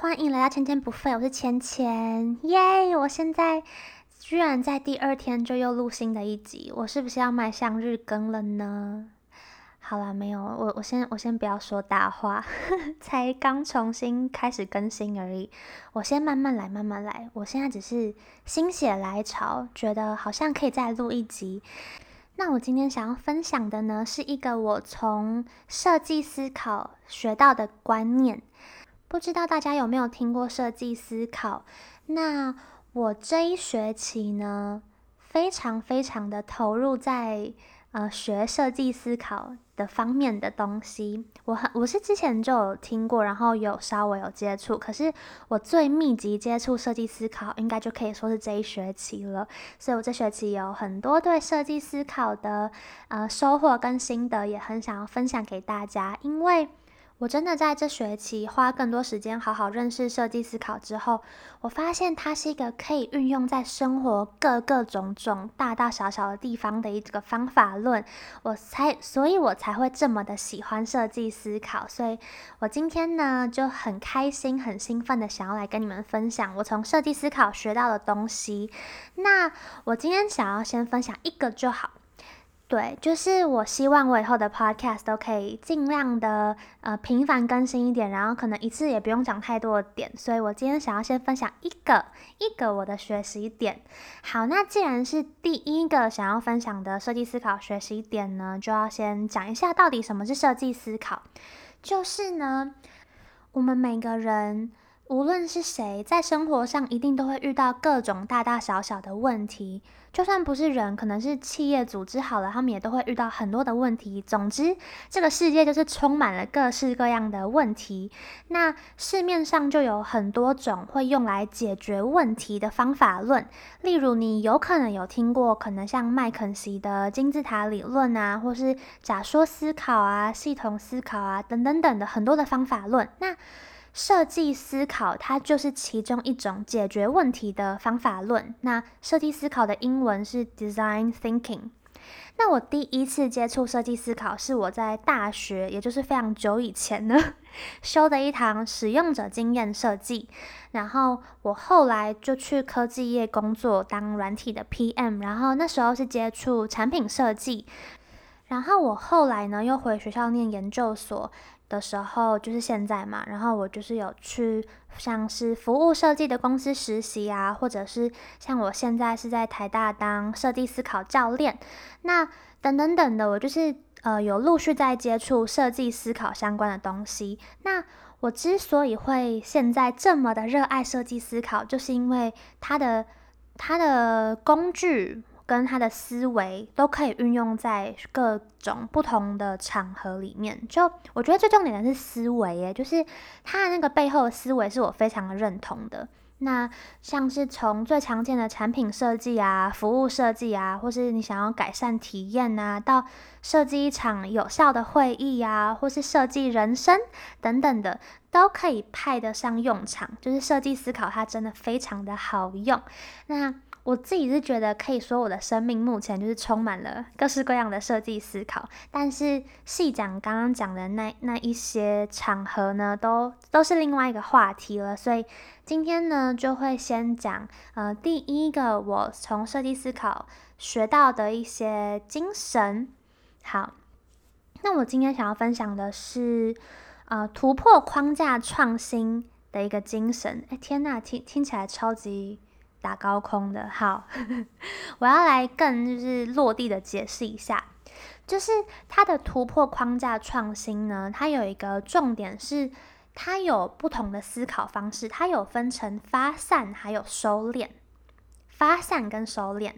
欢迎来到千千不废，我是千千，耶！我现在居然在第二天就又录新的一集，我是不是要迈向日更了呢？好啦，没有，我我先我先不要说大话，才刚重新开始更新而已，我先慢慢来，慢慢来。我现在只是心血来潮，觉得好像可以再录一集。那我今天想要分享的呢，是一个我从设计思考学到的观念。不知道大家有没有听过设计思考？那我这一学期呢，非常非常的投入在呃学设计思考的方面的东西。我很我是之前就有听过，然后有稍微有接触，可是我最密集接触设计思考，应该就可以说是这一学期了。所以我这学期有很多对设计思考的呃收获跟心得，也很想要分享给大家，因为。我真的在这学期花更多时间好好认识设计思考之后，我发现它是一个可以运用在生活各个种种大大小小的地方的一个方法论。我才，所以我才会这么的喜欢设计思考。所以我今天呢就很开心、很兴奋的想要来跟你们分享我从设计思考学到的东西。那我今天想要先分享一个就好。对，就是我希望我以后的 podcast 都可以尽量的呃频繁更新一点，然后可能一次也不用讲太多的点，所以我今天想要先分享一个一个我的学习点。好，那既然是第一个想要分享的设计思考学习点呢，就要先讲一下到底什么是设计思考。就是呢，我们每个人。无论是谁，在生活上一定都会遇到各种大大小小的问题。就算不是人，可能是企业组织好了，他们也都会遇到很多的问题。总之，这个世界就是充满了各式各样的问题。那市面上就有很多种会用来解决问题的方法论。例如，你有可能有听过，可能像麦肯锡的金字塔理论啊，或是假说思考啊、系统思考啊等等等的很多的方法论。那设计思考，它就是其中一种解决问题的方法论。那设计思考的英文是 Design Thinking。那我第一次接触设计思考是我在大学，也就是非常久以前呢，修的一堂使用者经验设计。然后我后来就去科技业工作，当软体的 PM。然后那时候是接触产品设计。然后我后来呢，又回学校念研究所。的时候就是现在嘛，然后我就是有去像是服务设计的公司实习啊，或者是像我现在是在台大当设计思考教练，那等等等的，我就是呃有陆续在接触设计思考相关的东西。那我之所以会现在这么的热爱设计思考，就是因为它的它的工具。跟他的思维都可以运用在各种不同的场合里面。就我觉得最重点的是思维，耶，就是他的那个背后的思维是我非常认同的。那像是从最常见的产品设计啊、服务设计啊，或是你想要改善体验啊，到设计一场有效的会议啊，或是设计人生等等的，都可以派得上用场。就是设计思考，它真的非常的好用。那我自己是觉得，可以说我的生命目前就是充满了各式各样的设计思考。但是细讲刚刚讲的那那一些场合呢，都都是另外一个话题了。所以今天呢，就会先讲呃第一个我从设计思考学到的一些精神。好，那我今天想要分享的是呃突破框架创新的一个精神。哎，天呐，听听起来超级。打高空的，好，我要来更就是落地的解释一下，就是它的突破框架创新呢，它有一个重点是，它有不同的思考方式，它有分成发散还有收敛，发散跟收敛，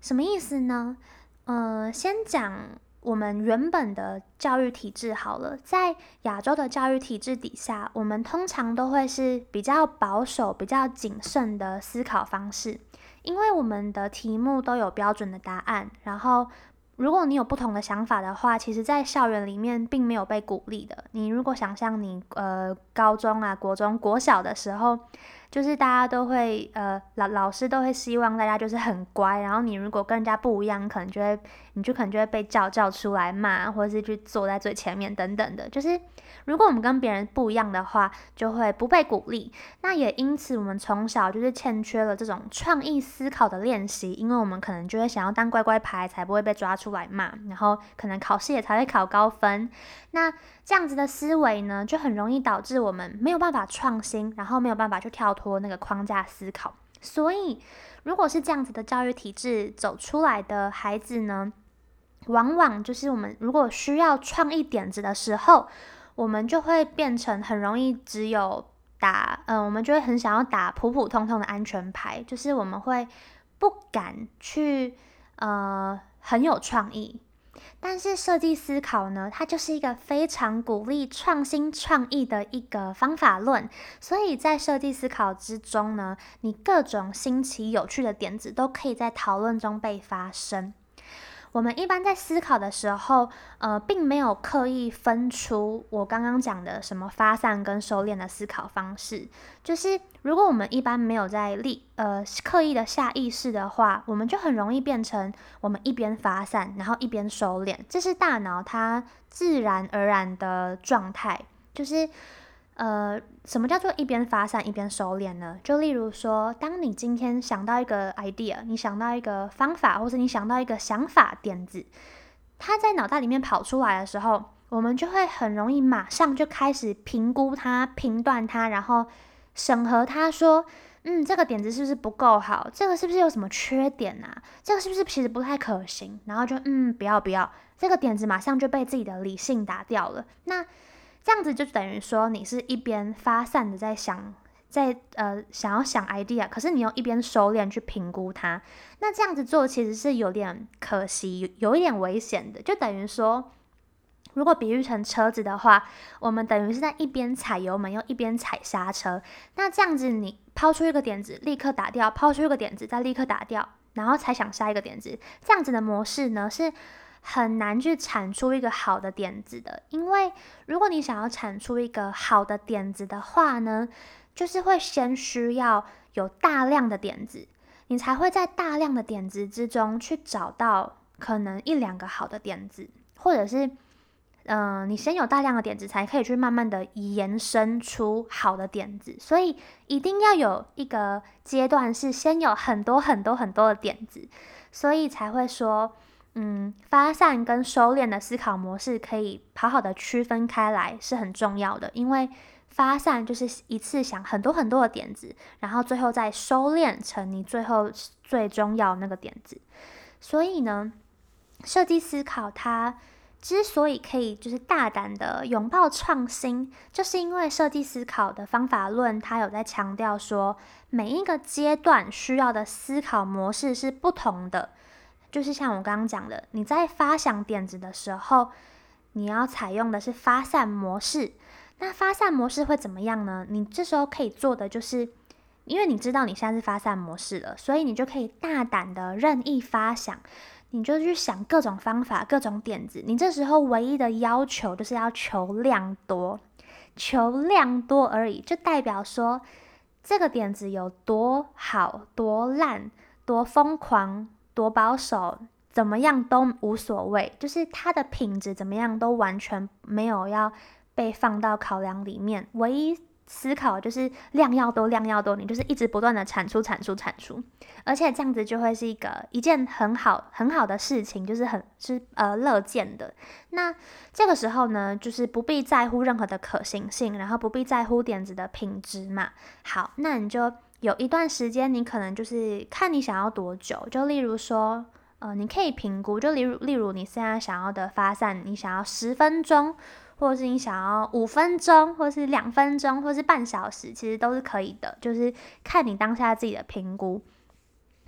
什么意思呢？呃，先讲。我们原本的教育体制好了，在亚洲的教育体制底下，我们通常都会是比较保守、比较谨慎的思考方式，因为我们的题目都有标准的答案。然后，如果你有不同的想法的话，其实在校园里面并没有被鼓励的。你如果想象你呃高中啊、国中、国小的时候。就是大家都会，呃，老老师都会希望大家就是很乖，然后你如果跟人家不一样，可能就会，你就可能就会被叫叫出来骂，或者是去坐在最前面等等的。就是如果我们跟别人不一样的话，就会不被鼓励。那也因此，我们从小就是欠缺了这种创意思考的练习，因为我们可能就会想要当乖乖牌，才不会被抓出来骂，然后可能考试也才会考高分。那这样子的思维呢，就很容易导致我们没有办法创新，然后没有办法去跳脱多那个框架思考。所以，如果是这样子的教育体制走出来的孩子呢，往往就是我们如果需要创意点子的时候，我们就会变成很容易只有打，嗯、我们就会很想要打普普通通的安全牌，就是我们会不敢去，呃，很有创意。但是设计思考呢，它就是一个非常鼓励创新创意的一个方法论，所以在设计思考之中呢，你各种新奇有趣的点子都可以在讨论中被发生。我们一般在思考的时候，呃，并没有刻意分出我刚刚讲的什么发散跟收敛的思考方式。就是如果我们一般没有在立呃刻意的下意识的话，我们就很容易变成我们一边发散，然后一边收敛。这是大脑它自然而然的状态，就是。呃，什么叫做一边发散一边收敛呢？就例如说，当你今天想到一个 idea，你想到一个方法，或者你想到一个想法点子，它在脑袋里面跑出来的时候，我们就会很容易马上就开始评估它、评断它，然后审核它，说，嗯，这个点子是不是不够好？这个是不是有什么缺点啊？这个是不是其实不太可行？然后就嗯，不要不要，这个点子马上就被自己的理性打掉了。那这样子就等于说，你是一边发散的在想，在呃想要想 idea，可是你又一边收敛去评估它。那这样子做其实是有点可惜，有一点危险的。就等于说，如果比喻成车子的话，我们等于是在一边踩油门又一边踩刹车。那这样子，你抛出一个点子，立刻打掉；抛出一个点子，再立刻打掉，然后才想下一个点子。这样子的模式呢是。很难去产出一个好的点子的，因为如果你想要产出一个好的点子的话呢，就是会先需要有大量的点子，你才会在大量的点子之中去找到可能一两个好的点子，或者是，嗯、你先有大量的点子，才可以去慢慢的延伸出好的点子，所以一定要有一个阶段是先有很多很多很多的点子，所以才会说。嗯，发散跟收敛的思考模式可以好好的区分开来是很重要的，因为发散就是一次想很多很多的点子，然后最后再收敛成你最后最终要那个点子。所以呢，设计思考它之所以可以就是大胆的拥抱创新，就是因为设计思考的方法论它有在强调说，每一个阶段需要的思考模式是不同的。就是像我刚刚讲的，你在发想点子的时候，你要采用的是发散模式。那发散模式会怎么样呢？你这时候可以做的就是，因为你知道你现在是发散模式了，所以你就可以大胆的任意发想，你就去想各种方法、各种点子。你这时候唯一的要求就是要求量多，求量多而已，就代表说这个点子有多好、多烂、多疯狂。多保守，怎么样都无所谓，就是它的品质怎么样都完全没有要被放到考量里面。唯一思考就是量要多，量要多，你就是一直不断的产出、产出、产出，而且这样子就会是一个一件很好很好的事情，就是很是呃乐见的。那这个时候呢，就是不必在乎任何的可行性，然后不必在乎点子的品质嘛。好，那你就。有一段时间，你可能就是看你想要多久，就例如说，呃，你可以评估，就例如例如你现在想要的发散，你想要十分钟，或者是你想要五分钟，或者是两分钟，或是半小时，其实都是可以的，就是看你当下自己的评估。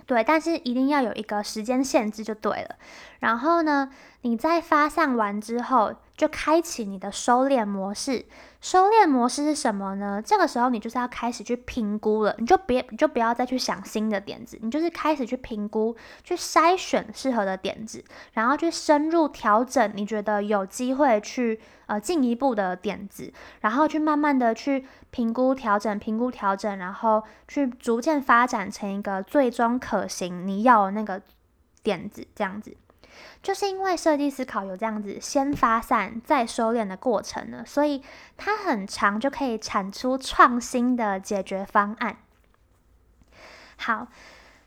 对，但是一定要有一个时间限制就对了。然后呢，你在发散完之后，就开启你的收敛模式。收敛模式是什么呢？这个时候你就是要开始去评估了，你就别你就不要再去想新的点子，你就是开始去评估，去筛选适合的点子，然后去深入调整你觉得有机会去呃进一步的点子，然后去慢慢的去评估调整，评估调整，然后去逐渐发展成一个最终可行你要的那个点子，这样子。就是因为设计思考有这样子先发散再收敛的过程呢，所以它很长，就可以产出创新的解决方案。好，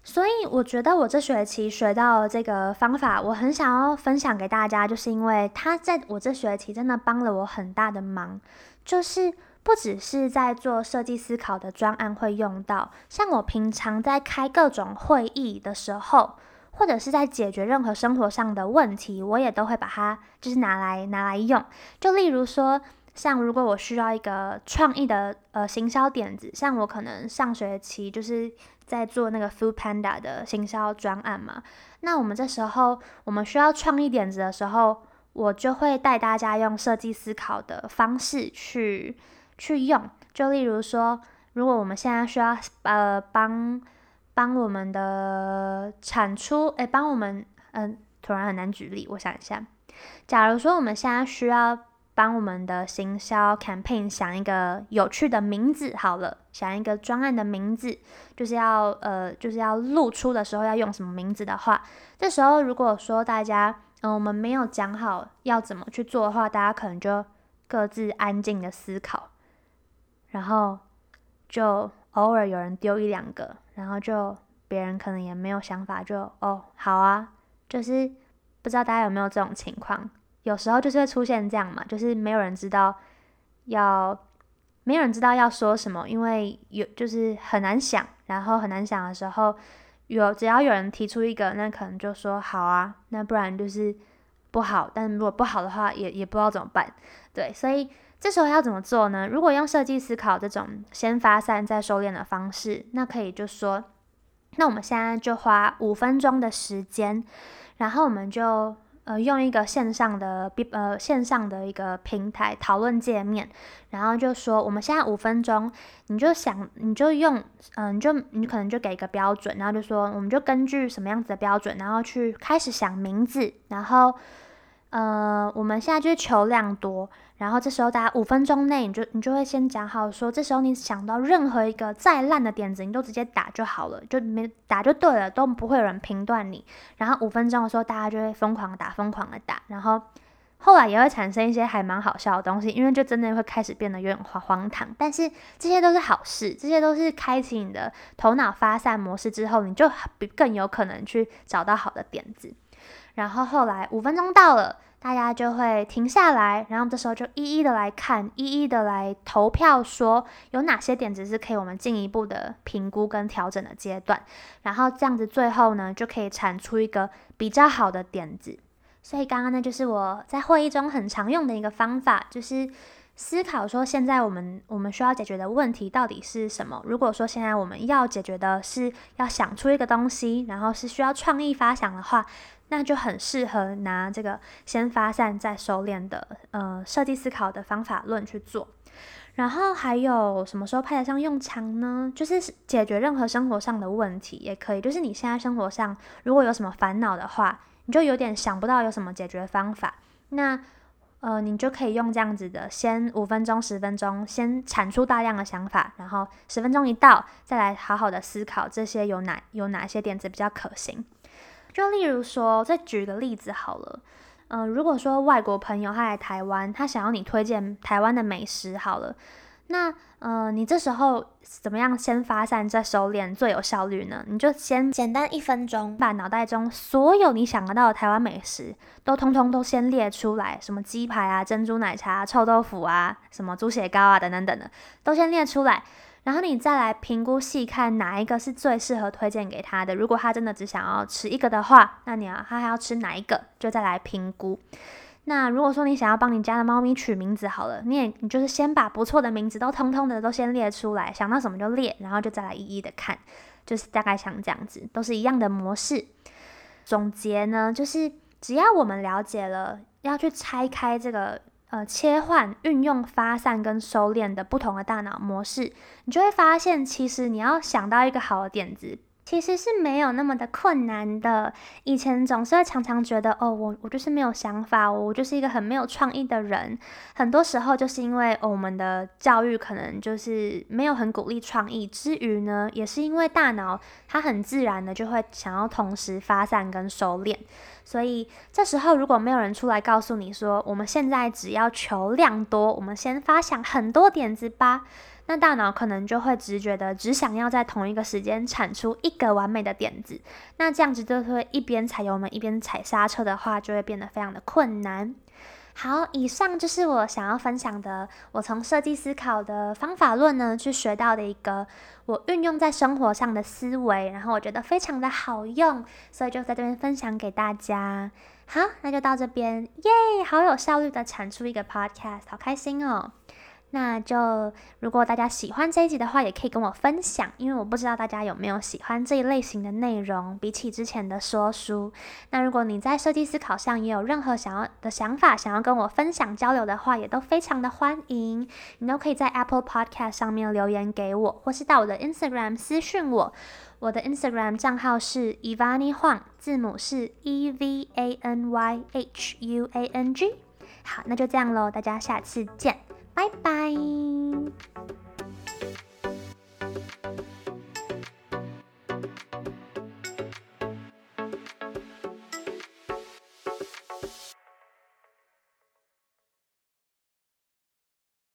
所以我觉得我这学期学到这个方法，我很想要分享给大家，就是因为它在我这学期真的帮了我很大的忙，就是不只是在做设计思考的专案会用到，像我平常在开各种会议的时候。或者是在解决任何生活上的问题，我也都会把它就是拿来拿来用。就例如说，像如果我需要一个创意的呃行销点子，像我可能上学期就是在做那个 Food Panda 的行销专案嘛，那我们这时候我们需要创意点子的时候，我就会带大家用设计思考的方式去去用。就例如说，如果我们现在需要呃帮。帮我们的产出，哎，帮我们，嗯、突然很难举例，我想一下。假如说我们现在需要帮我们的行销 campaign 想一个有趣的名字，好了，想一个专案的名字，就是要，呃，就是要露出的时候要用什么名字的话，这时候如果说大家，嗯、我们没有讲好要怎么去做的话，大家可能就各自安静的思考，然后就偶尔有人丢一两个。然后就别人可能也没有想法就，哦好啊，就是不知道大家有没有这种情况，有时候就是会出现这样嘛，就是没有人知道要，没有人知道要说什么，因为有就是很难想，然后很难想的时候，有只要有人提出一个，那可能就说好啊，那不然就是不好，但如果不好的话，也也不知道怎么办，对，所以。这时候要怎么做呢？如果用设计思考这种先发散再收敛的方式，那可以就说，那我们现在就花五分钟的时间，然后我们就呃用一个线上的呃线上的一个平台讨论界面，然后就说我们现在五分钟，你就想你就用嗯、你就你可能就给一个标准，然后就说我们就根据什么样子的标准，然后去开始想名字，然后。呃，我们现在就是求量多，然后这时候大家五分钟内，你就你就会先讲好说，这时候你想到任何一个再烂的点子，你都直接打就好了，就没打就对了，都不会有人评断你。然后五分钟的时候，大家就会疯狂打，疯狂的打，然后后来也会产生一些还蛮好笑的东西，因为就真的会开始变得有点荒荒唐。但是这些都是好事，这些都是开启你的头脑发散模式之后，你就更有可能去找到好的点子。然后后来五分钟到了，大家就会停下来，然后这时候就一一的来看，一一的来投票，说有哪些点子是可以我们进一步的评估跟调整的阶段。然后这样子最后呢，就可以产出一个比较好的点子。所以刚刚呢，就是我在会议中很常用的一个方法，就是思考说现在我们我们需要解决的问题到底是什么。如果说现在我们要解决的是要想出一个东西，然后是需要创意发想的话。那就很适合拿这个先发散再收敛的呃设计思考的方法论去做，然后还有什么时候派得上用场呢？就是解决任何生活上的问题也可以，就是你现在生活上如果有什么烦恼的话，你就有点想不到有什么解决方法，那呃你就可以用这样子的，先五分钟十分钟先产出大量的想法，然后十分钟一到再来好好的思考这些有哪有哪些点子比较可行。就例如说，再举个例子好了，嗯、呃，如果说外国朋友他来台湾，他想要你推荐台湾的美食好了，那呃，你这时候怎么样先发散再收敛最有效率呢？你就先简单一分钟，把脑袋中所有你想得到的台湾美食都通通都先列出来，什么鸡排啊、珍珠奶茶啊、臭豆腐啊、什么猪血糕啊等等等等的，都先列出来。然后你再来评估细看哪一个是最适合推荐给他的。如果他真的只想要吃一个的话，那你要他还要吃哪一个，就再来评估。那如果说你想要帮你家的猫咪取名字好了，你也你就是先把不错的名字都通通的都先列出来，想到什么就列，然后就再来一一的看，就是大概像这样子，都是一样的模式。总结呢，就是只要我们了解了。要去拆开这个呃切换运用发散跟收敛的不同的大脑模式，你就会发现，其实你要想到一个好的点子。其实是没有那么的困难的。以前总是会常常觉得，哦，我我就是没有想法，我就是一个很没有创意的人。很多时候就是因为，我们的教育可能就是没有很鼓励创意，之余呢，也是因为大脑它很自然的就会想要同时发散跟收敛。所以这时候如果没有人出来告诉你说，我们现在只要求量多，我们先发想很多点子吧。那大脑可能就会直觉的只想要在同一个时间产出一个完美的点子，那这样子就会一边踩油门一边踩刹车的话，就会变得非常的困难。好，以上就是我想要分享的，我从设计思考的方法论呢去学到的一个我运用在生活上的思维，然后我觉得非常的好用，所以就在这边分享给大家。好，那就到这边，耶，好有效率的产出一个 podcast，好开心哦。那就如果大家喜欢这一集的话，也可以跟我分享，因为我不知道大家有没有喜欢这一类型的内容，比起之前的说书。那如果你在设计思考上也有任何想要的想法，想要跟我分享交流的话，也都非常的欢迎。你都可以在 Apple Podcast 上面留言给我，或是到我的 Instagram 私讯我。我的 Instagram 账号是 Evany Huang，字母是 E V A N Y H U A N G。好，那就这样喽，大家下次见。拜拜。